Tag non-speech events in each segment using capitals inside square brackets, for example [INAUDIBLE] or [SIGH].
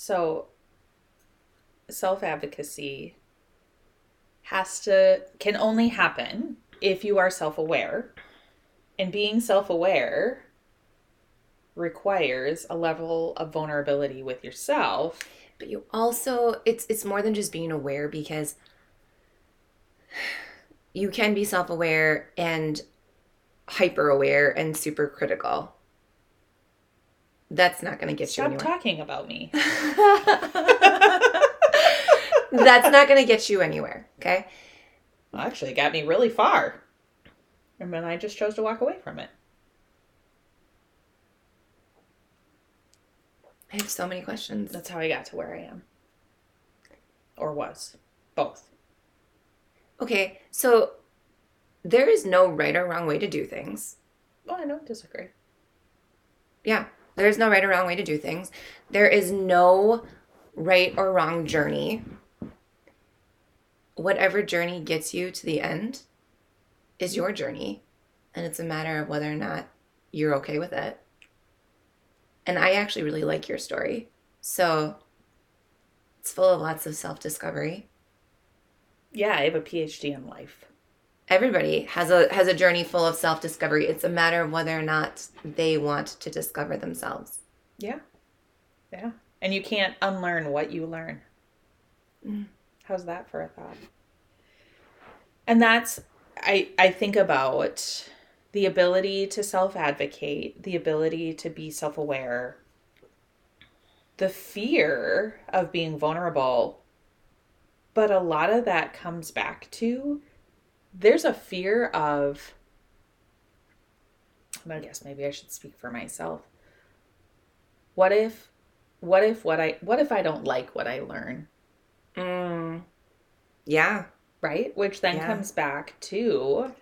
So, self advocacy has to, can only happen if you are self aware. And being self aware requires a level of vulnerability with yourself. But you also, it's it's more than just being aware because you can be self aware and hyper aware and super critical. That's not going to get Stop you anywhere. Stop talking about me. [LAUGHS] That's not going to get you anywhere. Okay. Well, actually, it got me really far. And then I just chose to walk away from it. I have so many questions. That's how I got to where I am. Or was. Both. Okay, so there is no right or wrong way to do things. Well, I don't disagree. Yeah, there is no right or wrong way to do things. There is no right or wrong journey. Whatever journey gets you to the end is your journey. And it's a matter of whether or not you're okay with it. And I actually really like your story. So it's full of lots of self discovery. Yeah, I have a PhD in life. Everybody has a has a journey full of self discovery. It's a matter of whether or not they want to discover themselves. Yeah. Yeah. And you can't unlearn what you learn. Mm. How's that for a thought? And that's I I think about the ability to self-advocate, the ability to be self-aware, the fear of being vulnerable. But a lot of that comes back to there's a fear of I guess maybe I should speak for myself. What if what if what I what if I don't like what I learn? Mm. Yeah. Right? Which then Yeah. comes back to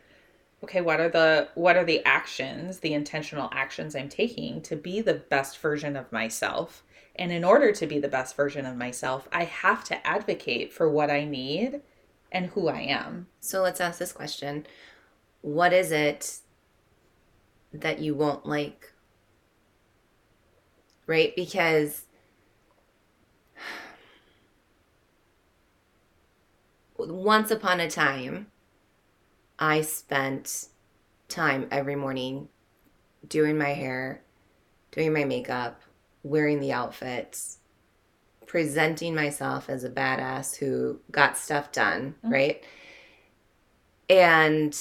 okay, what are the what are the actions, the intentional actions I'm taking to be the best version of myself? And in order to be the best version of myself, I have to advocate for what I need and who I am. So let's ask this question. What is it that you won't like? Right? Because once upon a time, I spent time every morning doing my hair, doing my makeup, wearing the outfits, presenting myself as a badass who got stuff done, Mhm. right? And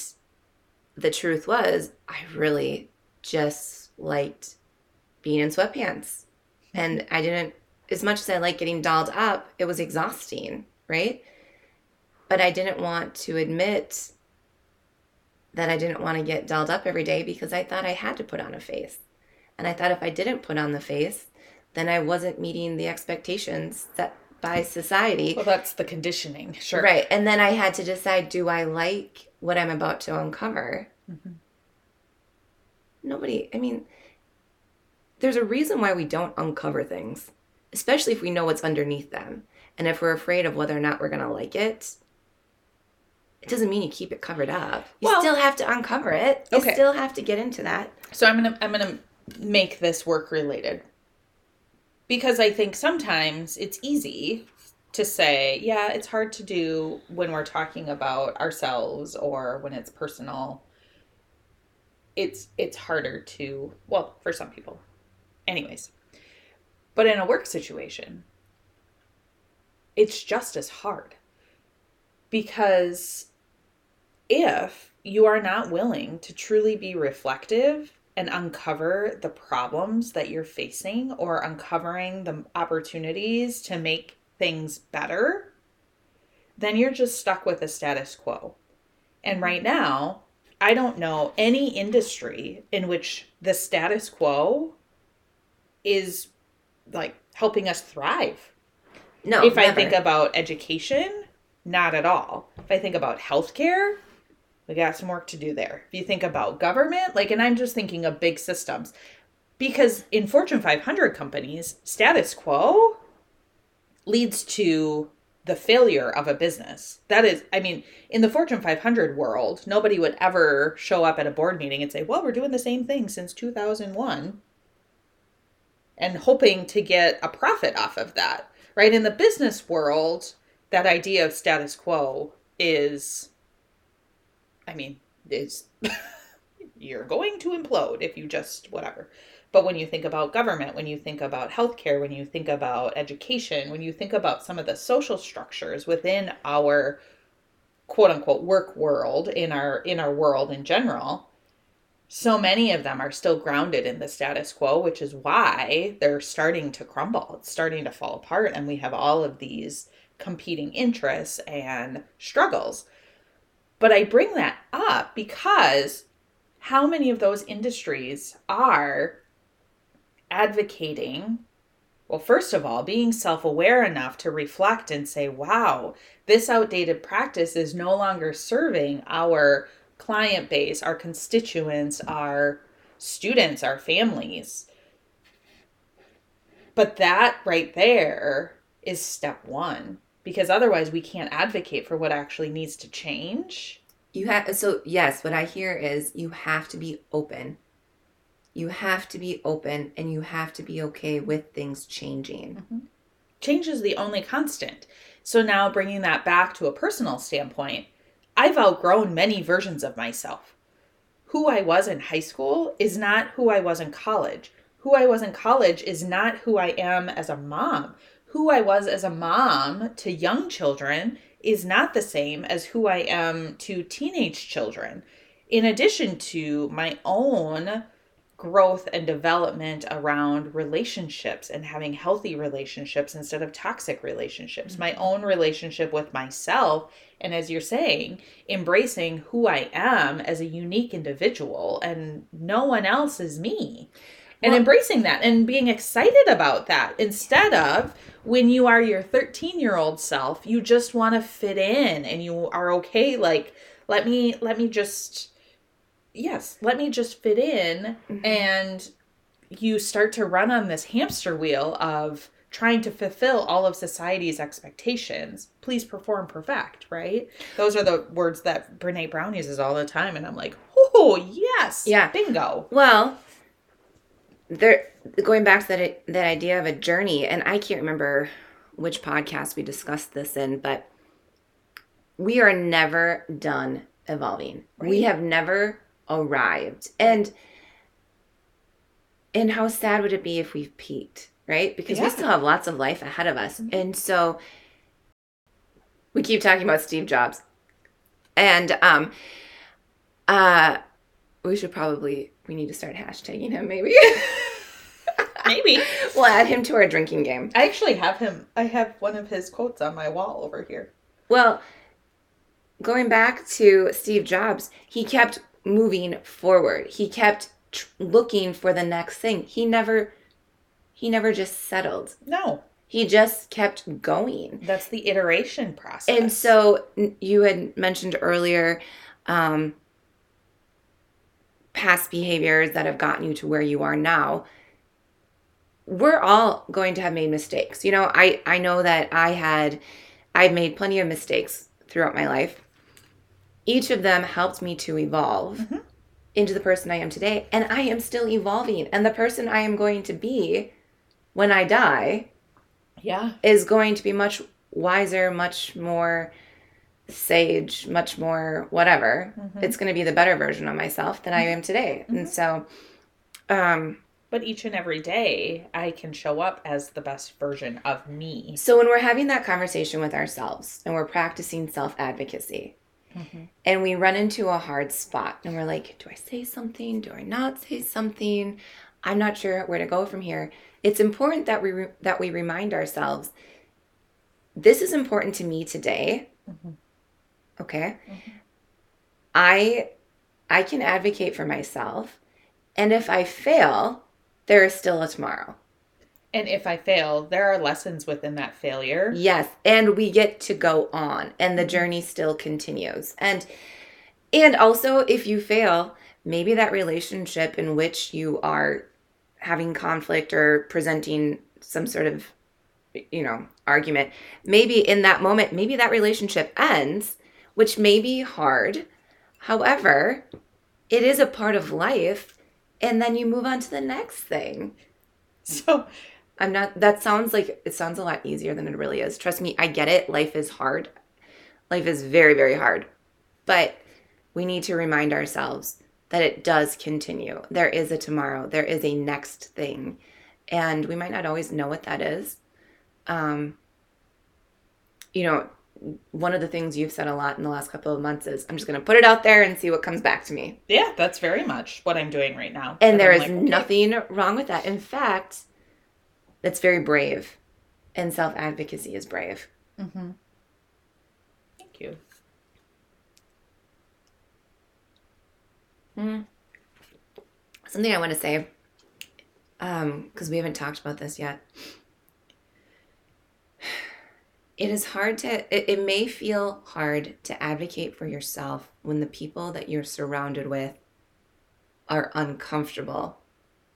the truth was, I really just liked being in sweatpants. And I didn't, as much as I like getting dolled up, it was exhausting, right? But I didn't want to admit that I didn't want to get dolled up every day because I thought I had to put on a face. And I thought if I didn't put on the face, then I wasn't meeting the expectations set by society. Well, that's the conditioning. Sure. Right. And then I had to decide do I like what I'm about to uncover? Mhm. Nobody, I mean, there's a reason why we don't uncover things, especially if we know what's underneath them. And if we're afraid of whether or not we're going to like it, it doesn't mean you keep it covered up. You Well- still have to uncover it. You Okay. still have to get into that. So I'm gonna I'm gonna make this work related because I think sometimes it's easy to say, yeah, it's hard to do when we're talking about ourselves or when it's personal. It's it's harder to well for some people, anyways. But in a work situation, it's just as hard because if you are not willing to truly be reflective and uncover the problems that you're facing or uncovering the opportunities to make things better, then you're just stuck with the status quo. And right mm-hmm. now, I don't know any industry in which the status quo is like helping us thrive No. if I think about education, not at all. If I think about healthcare, we got some work to do there. If you think about government, like, and I'm just thinking of big systems, because in Fortune 500 companies, status quo leads to the failure of a business. That is, I mean, in the Fortune 500 world, nobody would ever show up at a board meeting and say, well, we're doing the same thing since 2001. and hoping to get a profit off of that. Right? In the business world, that idea of status quo is I mean, is [LAUGHS] you're going to implode if you just whatever. But when you think about government, when you think about healthcare, when you think about education, when you think about some of the social structures within our quote unquote work world in our in our world in general, so many of them are still grounded in the status quo, which is why they're starting to crumble. It's starting to fall apart and we have all of these competing interests and struggles. But I bring that up because how many of those industries are advocating well, first of all, being self aware enough to reflect and say, wow, this outdated practice is no longer serving our client base, our constituents, our students, our families. But that right there is step one because otherwise we can't advocate for what actually needs to change. You have so yes, what I hear is you have to be open you have to be open and you have to be okay with things changing. Mm-hmm. Change is the only constant. So now bringing that back to a personal standpoint, I've outgrown many versions of myself. Who I was in high school is not who I was in college. Who I was in college is not who I am as a mom. Who I was as a mom to young children is not the same as who I am to teenage children. In addition to my own growth and development around relationships and having healthy relationships instead of toxic relationships, mm-hmm. my own relationship with myself. And as you're saying, embracing who I am as a unique individual and no one else is me. And well, embracing that and being excited about that instead of when you are your 13 year old self, you just want to fit in and you are okay. Like, let me, let me just yes, let me just fit in. Mm-hmm. And you start to run on this hamster wheel of trying to fulfill all of society's expectations. Please perform perfect, right? Those are the words that Brene Brown uses all the time. And I'm like, oh, yes. Yeah. Bingo. Well, there going back to that that idea of a journey and I can't remember which podcast we discussed this in, but we are never done evolving. Right. We have never arrived. And and how sad would it be if we've peaked, right? Because yeah. we still have lots of life ahead of us. Mm-hmm. And so we keep talking about Steve Jobs. And um uh we should probably we need to start hashtagging him maybe. maybe. [LAUGHS] We'll add him to our drinking game. I actually have him I have one of his quotes on my wall over here. Well, going back to Steve Jobs, he kept moving forward. He kept tr- looking for the next thing. He never he never just settled. No. He just kept going. That's the iteration process. And so you had mentioned earlier um, past behaviors that have gotten you to where you are now. We're all going to have made mistakes. You know, I I know that I had I've made plenty of mistakes throughout my life each of them helped me to evolve mm-hmm. into the person I am today. And I am still evolving. And the person I am going to be when I die yeah is going to be much wiser, much more sage, much more whatever. Mm-hmm. It's going to be the better version of myself than I mm-hmm. am today. Mm-hmm. And so um but each and every day I can show up as the best version of me. So when we're having that conversation with ourselves and we're practicing self-advocacy, Mm-hmm. And we run into a hard spot and we're like, do I say something? Do I not say something? I'm not sure where to go from here. It's important that we re- that we remind ourselves this is important to me today. Mm-hmm. Okay? Mm-hmm. I I can advocate for myself. And if I fail, there is still a tomorrow. And if I fail, there are lessons within that failure. Yes, and we get to go on and the mm-hmm. journey still continues. And and also if you fail, maybe that relationship in which you are having conflict or presenting some sort of you know, argument, maybe in that moment, maybe that relationship ends, which may be hard. However, it is a part of life and then you move on to the next thing. [LAUGHS] So I'm not, that sounds like, it sounds a lot easier than it really is. Trust me, I get it. Life is hard. Life is very, very hard. But we need to remind ourselves that it does continue. There is a tomorrow, there is a next thing. And we might not always know what that is. Um, you know, one of the things you've said a lot in the last couple of months is I'm just going to put it out there and see what comes back to me. yeah, that's very much what I'm doing right now. And there I'm is like, okay. nothing wrong with that. In fact, that's very brave. And self advocacy is brave. Mm-hmm. Thank you. Something I want to say, because we haven't talked about this yet. It is hard to, it, it may feel hard to advocate for yourself when the people that you're surrounded with are uncomfortable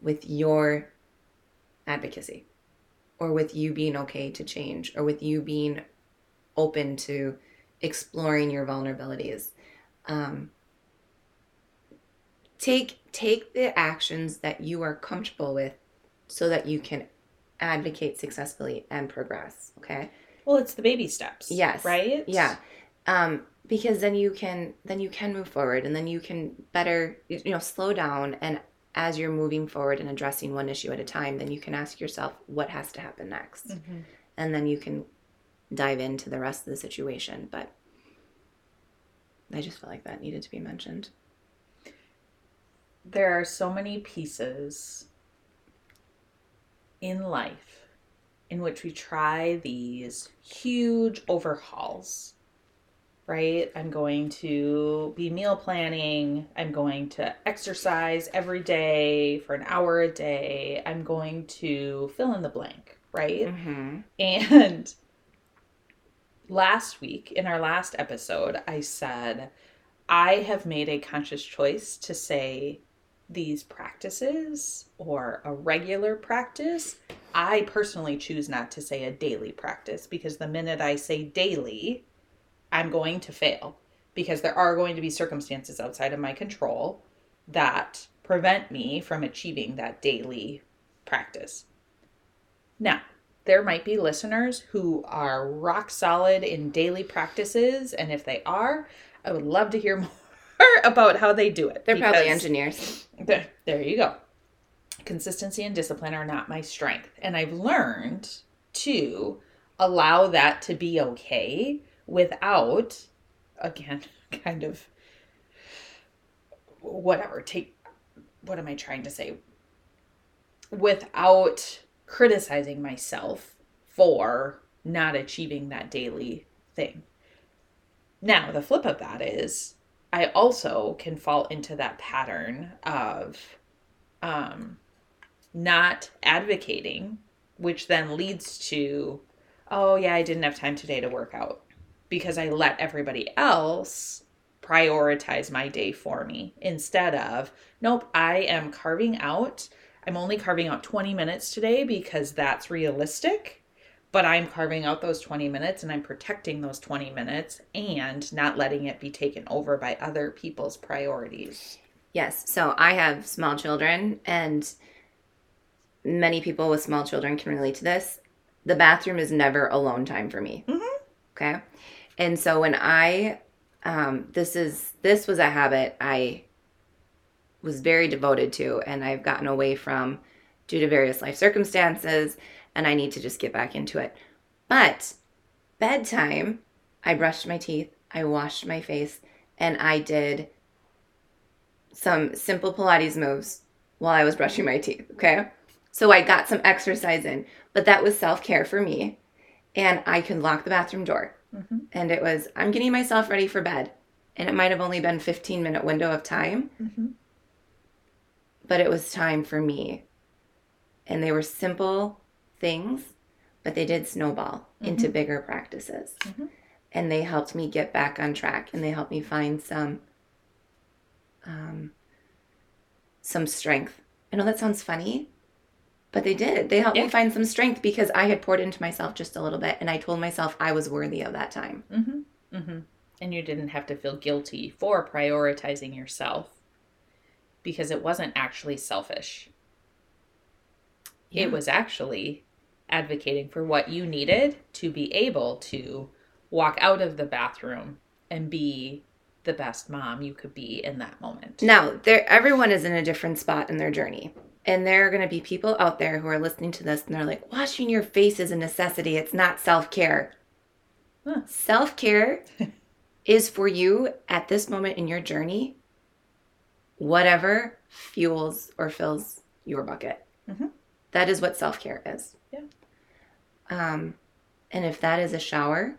with your advocacy or with you being okay to change or with you being open to exploring your vulnerabilities. Um, take take the actions that you are comfortable with so that you can advocate successfully and progress okay Well, it's the baby steps. Yes. Right? yeah um because then you can then you can move forward and then you can better you know slow down and as you're moving forward and addressing one issue at a time then you can ask yourself what has to happen next Mhm. and then you can dive into the rest of the situation but i just felt like that needed to be mentioned There are so many pieces in life in which we try these huge overhauls. Right? I'm going to be meal planning. I'm going to exercise every day for an hour a day. I'm going to fill in the blank, right? mm-hmm. And last week, in our last episode, I said, I have made a conscious choice to say these practices or a regular practice. I personally choose not to say a daily practice because the minute I say daily, I'm going to fail because there are going to be circumstances outside of my control that prevent me from achieving that daily practice. Now, there might be listeners who are rock solid in daily practices, and if they are, I would love to hear [LAUGHS] more about how they do it. they're probably engineers [LAUGHS] there, there you go. Consistency and discipline are not my strength. And I've learned to allow that to be okay without, again, [LAUGHS] kind of whatever, take, what am I trying to say? Without criticizing myself for not achieving that daily thing. Now, the flip of that is I also can fall into that pattern of um, not advocating, which then leads to, oh, yeah, I didn't have time today to work out because I let everybody else prioritize my day for me instead of, nope, I am carving out, I'm only carving out 20 minutes today because that's realistic but I'm carving out those 20 minutes and I'm protecting those 20 minutes and not letting it be taken over by other people's priorities. Yes. So I have small children, and many people with small children can relate to this. The bathroom is never alone time for me. Mhm. Okay. And so when I, um, this is, this was a habit I was very devoted to, and I've gotten away from due to various life circumstances, and I need to just get back into it. But bedtime, I brushed my teeth, I washed my face, and I did some simple Pilates moves while I was brushing my teeth. Okay. So I got some exercise in, but that was self care for me. And I could lock the bathroom door. Mhm. And it was, I'm getting myself ready for bed. And it might have only been 15 minute window of time, Mhm. but it was time for me. And they were simple things, but they did snowball into bigger practices. Mhm. And they helped me get back on track and they helped me find some um, some strength. I know that sounds funny, but they did. They helped Yeah. me find some strength because I had poured into myself just a little bit and I told myself I was worthy of that time. Mm-hmm. Mm-hmm. And you didn't have to feel guilty for prioritizing yourself because it wasn't actually selfish. Yeah. It was actually advocating for what you needed to be able to walk out of the bathroom and be the best mom you could be in that moment. Now, there everyone is in a different spot in their journey. And there are going to be people out there who are listening to this and they're like, washing your face is a necessity. It's not self care. Huh. Self care [LAUGHS] is for you at this moment in your journey, whatever fuels or fills your bucket. Mhm. That is what self care is. Yeah. Um, and if that is a shower,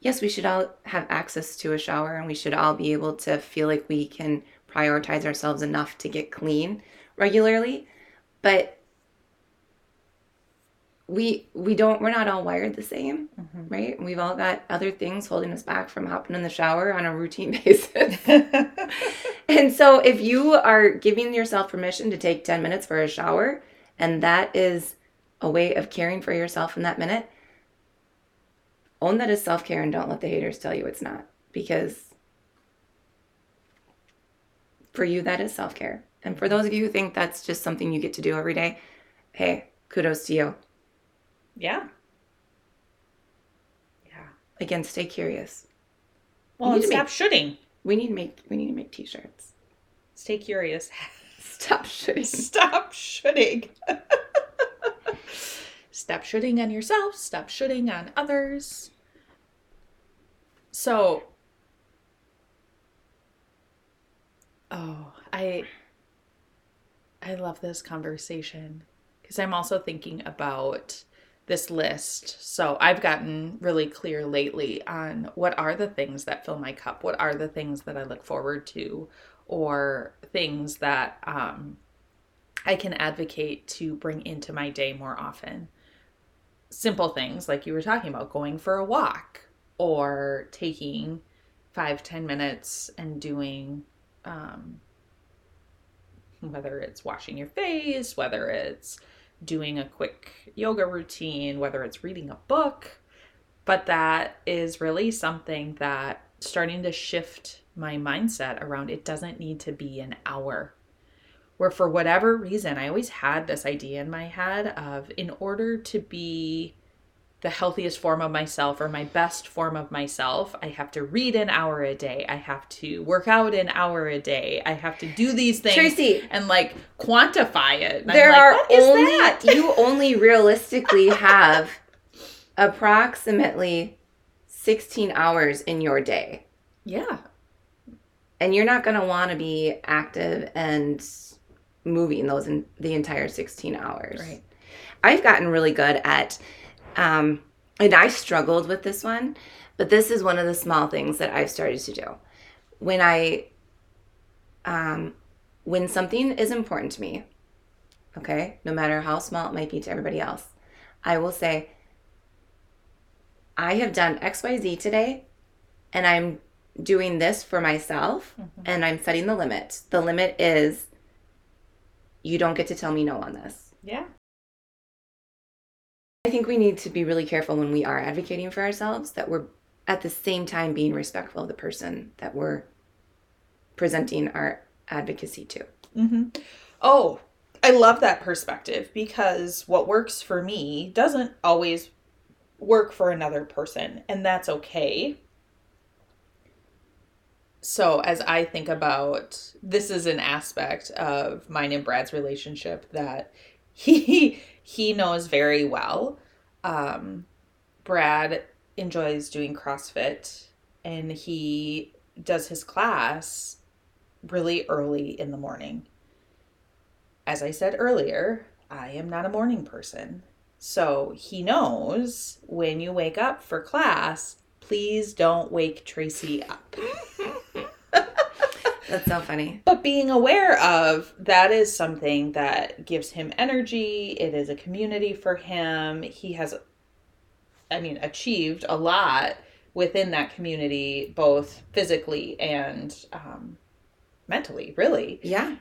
yes, we should all have access to a shower and we should all be able to feel like we can prioritize ourselves enough to get clean regularly. But we we don't we're not all wired the same, Mhm. right? We've all got other things holding us back from hopping in the shower on a routine [LAUGHS] basis. [LAUGHS] and so if you are giving yourself permission to take 10 minutes for a shower and that is a way of caring for yourself in that minute, own that as self-care and don't let the haters tell you it's not because for you that is self-care. And for those of you who think that's just something you get to do every day, hey, kudos to you. yeah. Yeah. Again, stay curious. Well, to stop make- shoulding. We need to make we need to make t-shirts. Stay curious. [LAUGHS] Stop shoulding. Stop shoulding. [LAUGHS] Stop shoulding on yourself. Stop shoulding on others. So, oh, I, I love this conversation because I'm also thinking about this list. So I've gotten really clear lately on what are the things that fill my cup, what are the things that I look forward to, or things that um, I can advocate to bring into my day more often. Simple things like you were talking about, going for a walk or taking five, ten minutes and doing, um, whether it's washing your face, whether it's doing a quick yoga routine, whether it's reading a book. But that is really something that starting to shift my mindset around it doesn't need to be an hour. Where for whatever reason, I always had this idea in my head of in order to be the healthiest form of myself or my best form of myself, I have to read an hour a day. I have to work out an hour a day. I have to do these things Tracy, and like quantify it. And there like, are "What is only that?" you only realistically [LAUGHS] have approximately 16 hours in your day yeah. and you're not going to want to be active and moving those in the entire 16 hours Right. i've gotten really good at um and i struggled with this one but this is one of the small things that i've started to do. When i um when something is important to me okay no matter how small it might be to everybody else i will say i have done xyz today and i'm doing this for myself and i'm setting the limit. The limit is you don't get to tell me no on this. Yeah. I think we need to be really careful when we are advocating for ourselves that we're at the same time being respectful of the person that we're presenting our advocacy to hmm Oh, I love that perspective because what works for me doesn't always work for another person, and that's okay. So, as I think about this, is an aspect of mine and Brad's relationship that [LAUGHS] he he knows very well. Um, Brad enjoys doing CrossFit, and he does his class really early in the morning. As I said earlier, I am not a morning person. So he knows when you wake up for class, please don't wake Tracy up. [LAUGHS] that's so funny But being aware of that is something that gives him energy. It is a community for him. He has, I mean, achieved a lot within that community, both physically and um, mentally, really. yeah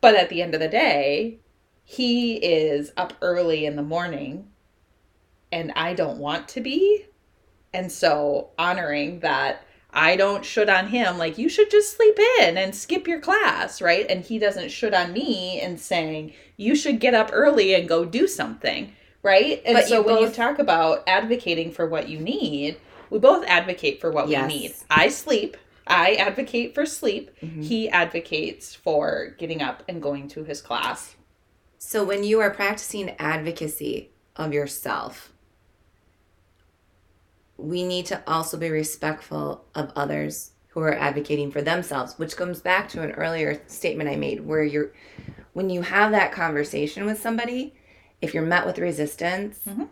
But at the end of the day, he is up early in the morning and I don't want to be. And so honoring that I don't should on him like you should just sleep in and skip your class, right? And he doesn't should on me and saying you should get up early and go do something, right? And But so you when you talk about advocating for what you need, we both advocate for what Yes. we need. I sleep. I advocate for sleep. Mm-hmm. He advocates for getting up and going to his class. So when you are practicing advocacy of yourself, we need to also be respectful of others who are advocating for themselves, which comes back to an earlier statement I made where you're when you have that conversation with somebody, if you're met with resistance Mhm.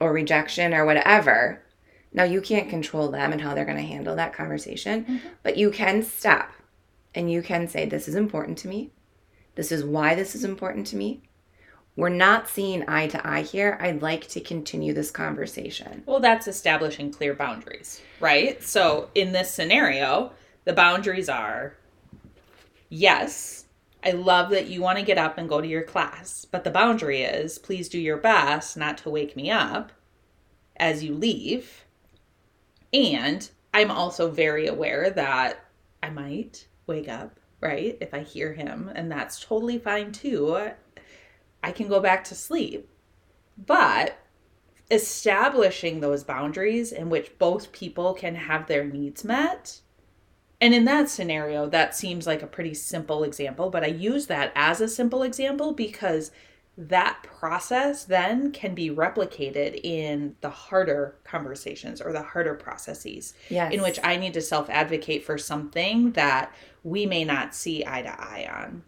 or rejection or whatever, now you can't control them and how they're going to handle that conversation, but you can stop and you can say this is important to me. This is why this is important to me. We're not seeing eye to eye here. I'd like to continue this conversation. Well, that's establishing clear boundaries, right? So in this scenario, the boundaries are yes, I love that you want to get up and go to your class, but the boundary is please do your best not to wake me up as you leave. And I'm also very aware that I might wake up, right? If I hear him, and that's totally fine too. I can go back to sleep. But establishing those boundaries in which both people can have their needs met. And in that scenario, that seems like a pretty simple example, but I use that as a simple example because that process then can be replicated in the harder conversations or the harder processes Yes. in which I need to self advocate for something that we may not see eye to eye on.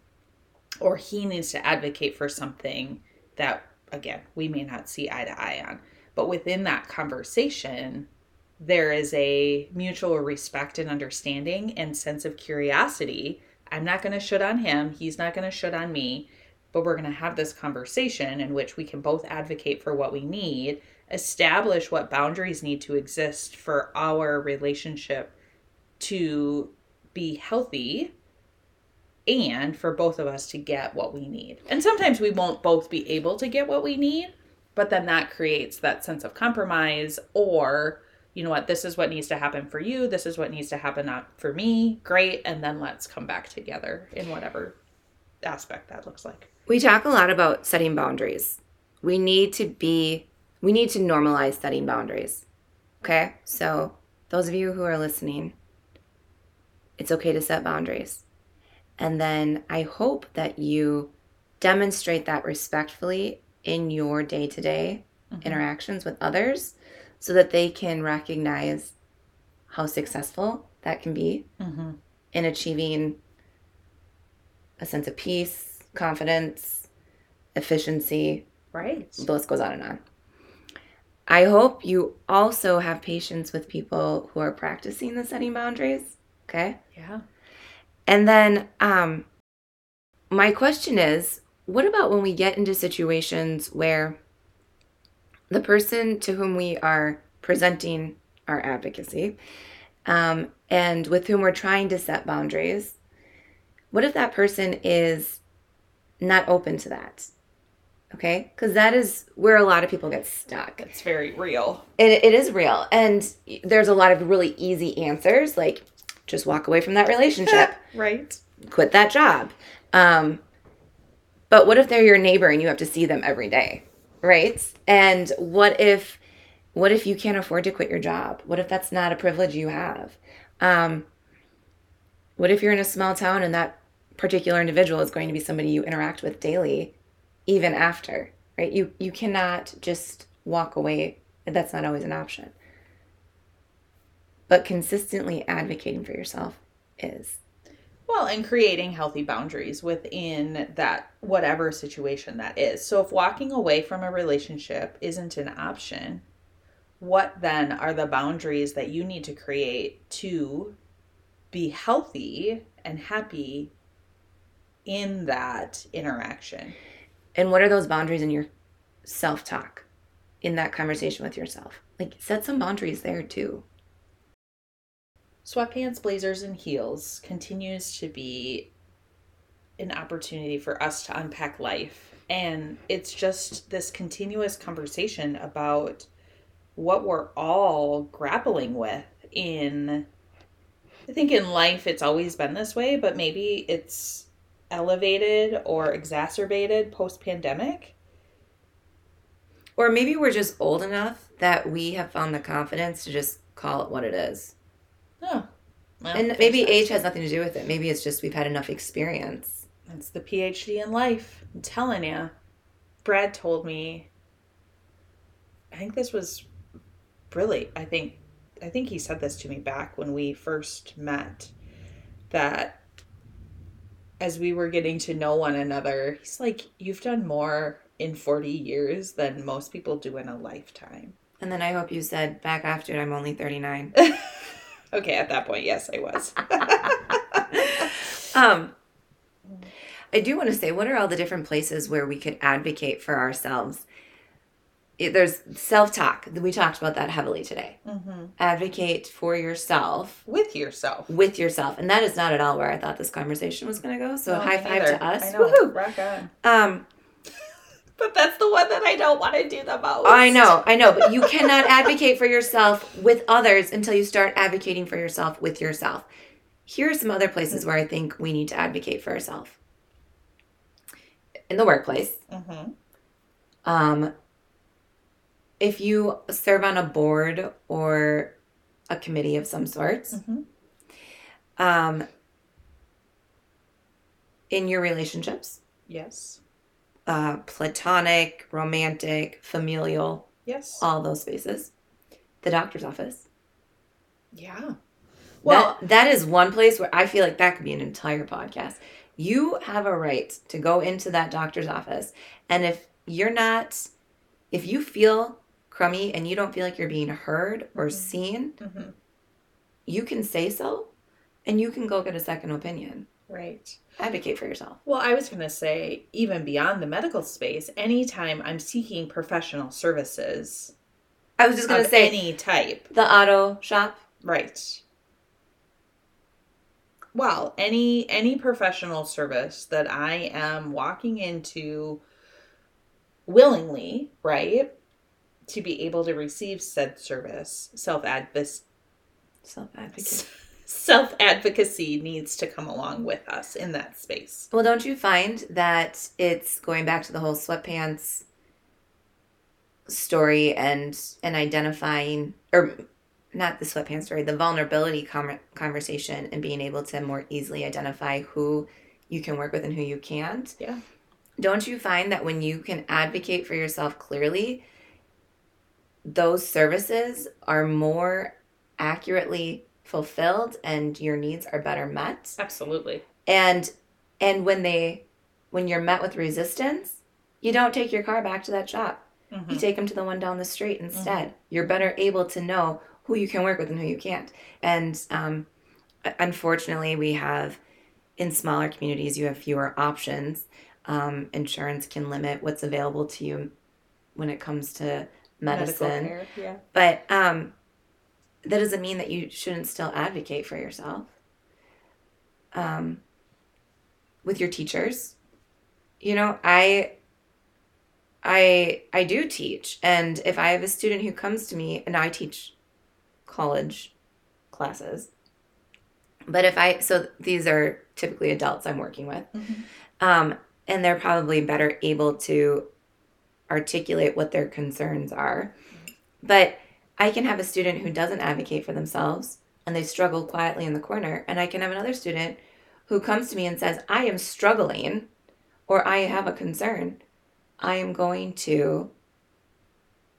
Or he needs to advocate for something that, again, we may not see eye to eye on. But within that conversation, there is a mutual respect and understanding and sense of curiosity. I'm not going to shit on him. He's not going to shit on me. But we're going to have this conversation in which we can both advocate for what we need, establish what boundaries need to exist for our relationship to be healthy and for both of us to get what we need. And sometimes we won't both be able to get what we need, but then that creates that sense of compromise or you know what this is what needs to happen for you this is what needs to happen not for me great and then let's come back together in whatever aspect that looks like We talk a lot about setting boundaries. We need to be, we need to normalize setting boundaries. Okay? So, those of you who are listening, it's okay to set boundaries. And then I hope that you demonstrate that respectfully in your day to day interactions with others so that they can recognize how successful that can be mm-hmm. in achieving a sense of peace, confidence, efficiency. right The list goes on and on. I hope you also have patience with people who are practicing the setting boundaries. Okay. yeah And then um, my question is what about when we get into situations where the person to whom we are presenting our advocacy um, and with whom we're trying to set boundaries, what if that person is not open to that? Okay, because that is where a lot of people get stuck. it's very real It, it is real. And there's a lot of really easy answers, like just walk away from that relationship, [LAUGHS] right quit that job. Um, but what if they're your neighbor and you have to see them every day, right? And what if, what if you can't afford to quit your job? What if that's not a privilege you have? Um, what if you're in a small town and that particular individual is going to be somebody you interact with daily, even after, right? You you cannot just walk away. That's not always an option. But consistently advocating for yourself is. Well, and creating healthy boundaries within that whatever situation that is. So if walking away from a relationship isn't an option, what then are the boundaries that you need to create to be healthy and happy in that interaction? And what are those boundaries in your self talk, in that conversation with yourself? Like, set some boundaries there too. Sweatpants, blazers, and heels continues to be an opportunity for us to unpack life. And it's just this continuous conversation about what we're all grappling with in I think in life it's always been this way, but maybe it's elevated or exacerbated post pandemic. Or maybe we're just old enough that we have found the confidence to just call it what it is. Oh. well, and maybe that. age has nothing to do with it. Maybe it's just we've had enough experience. That's the PhD in life. I'm telling you. Brad told me. I think this was really. I think. I think he said this to me back when we first met. That as we were getting to know one another, he's like, "You've done more in forty years than most people do in a lifetime." And then I hope you said back after I'm only 39. [LAUGHS] Okay, at that point, yes, I was. [LAUGHS] [LAUGHS] um, I do want to say, what are all the different places where we could advocate for ourselves? It- There's self talk. We talked about that heavily today. hmm Advocate for yourself With yourself. with yourself. And that is not at all where I thought this conversation was going to go. So, No, high five neither. to us. I know. Woohoo! Rock on. Um, But that's the one that I don't want to do the most. I know, I know, but you cannot [LAUGHS] advocate for yourself with others until you start advocating for yourself with yourself. Here are some other places where I think we need to advocate for ourselves. In the workplace, Mm-hmm. um, if you serve on a board or a committee of some sorts, Mm-hmm. um, in your relationships, Yes. Uh, platonic, romantic, familial, Yes. all those spaces, the doctor's office. yeah. Well, that, that is one place where I feel like that could be an entire podcast. You have a right to go into that doctor's office. And if you're not, if you feel crummy and you don't feel like you're being heard or Mhm. seen, Mhm. you can say so and you can go get a second opinion. right. Advocate for yourself. Well, I was going to say, even beyond the medical space, anytime I'm seeking professional services I was just going to say any type, the auto shop. right? Well, any any professional service that I am walking into willingly, right, to be able to receive said service, self advocacy Self advocate. Self advocacy needs to come along with us in that space. Well, don't you find that it's going back to the whole sweatpants story and and identifying or not the sweatpants story, the vulnerability com- conversation and being able to more easily identify who you can work with and who you can't. Yeah. Don't you find that when you can advocate for yourself clearly, those services are more accurately fulfilled and your needs are better met? Absolutely. and and when they when you're met with resistance you don't take your car back to that shop Mhm. you take them to the one down the street instead you're better able to know who you can work with and who you can't and um, unfortunately we have in smaller communities you have fewer options um, insurance can limit what's available to you when it comes to medicine care, yeah. but um, that doesn't mean that you shouldn't still advocate for yourself. Um, with your teachers, you know, I, I, I do teach, and if I have a student who comes to me, and I teach college classes, but if I, so these are typically adults I'm working with, Mhm. um, and they're probably better able to articulate what their concerns are. But I can have a student who doesn't advocate for themselves and they struggle quietly in the corner, and I can have another student who comes to me and says, I am struggling or I have a concern. I am going to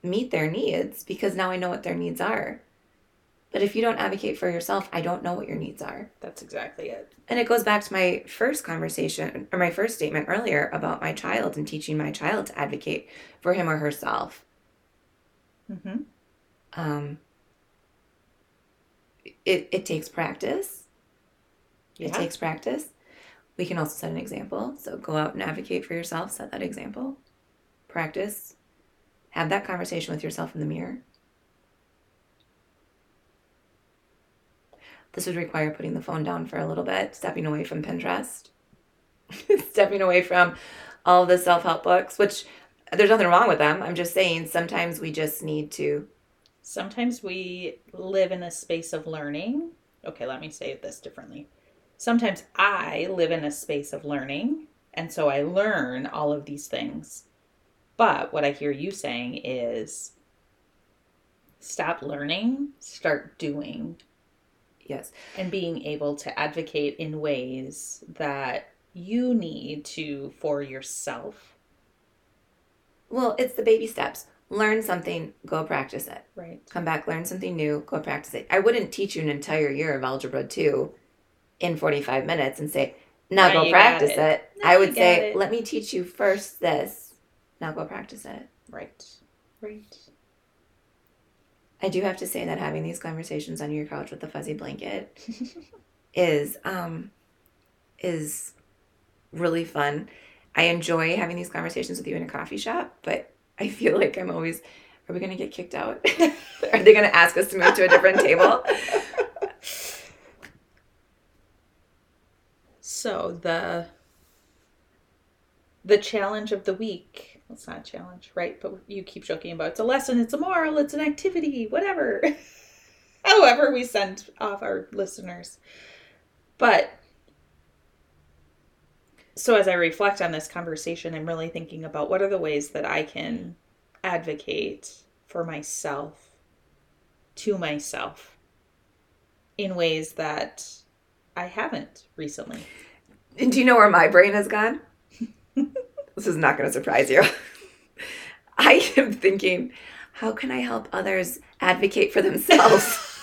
meet their needs because now I know what their needs are. But if you don't advocate for yourself, I don't know what your needs are. That's exactly it. And it goes back to my first conversation or my first statement earlier about my child and teaching my child to advocate for him or herself. Mm-hmm. Um, it, it takes practice. Yeah. It takes practice. We can also set an example. So go out and advocate for yourself, set that example, practice, have that conversation with yourself in the mirror. This would require putting the phone down for a little bit, stepping away from Pinterest, [LAUGHS] stepping away from all the self help books, which there's nothing wrong with them. I'm just saying sometimes we just need to Sometimes we live in a space of learning. Okay, let me say this differently. Sometimes I live in a space of learning, and so I learn all of these things. But what I hear you saying is stop learning, start doing, Yes. and being able to advocate in ways that you need to for yourself. Well, it's the baby steps. Learn something, go practice it. Right. Come back, learn something new, go practice it. I wouldn't teach you an entire year of Algebra 2 in 45 minutes and say, now, Now go practice it. it. I would say, it. let me teach you first this. Now go practice it. Right. Right. I do have to say that having these conversations on your couch with the fuzzy blanket [LAUGHS] is um is really fun. I enjoy having these conversations with you in a coffee shop, but I feel like I'm always are we going to get kicked out? [LAUGHS] are they going to ask us to move to a different table? [LAUGHS] So the the challenge of the week. It's not a challenge, right? But you keep joking about it's a lesson, it's a moral, it's an activity, whatever. [LAUGHS] However, we send off our listeners. But so as I reflect on this conversation, I'm really thinking about what are the ways that I can advocate for myself to myself in ways that I haven't recently. And do you know where my brain has gone? [LAUGHS] this is not going to surprise you. [LAUGHS] I am thinking, how can I help others advocate for themselves? [LAUGHS]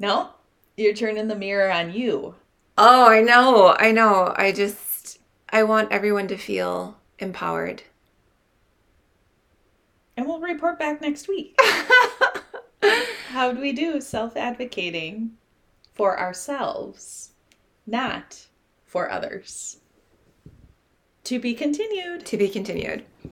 No, you're turning the mirror on you. oh, I know. I know. I just I want everyone to feel empowered. And we'll report back next week. [LAUGHS] How do we do self advocating for ourselves, not for others? To be continued. to be continued.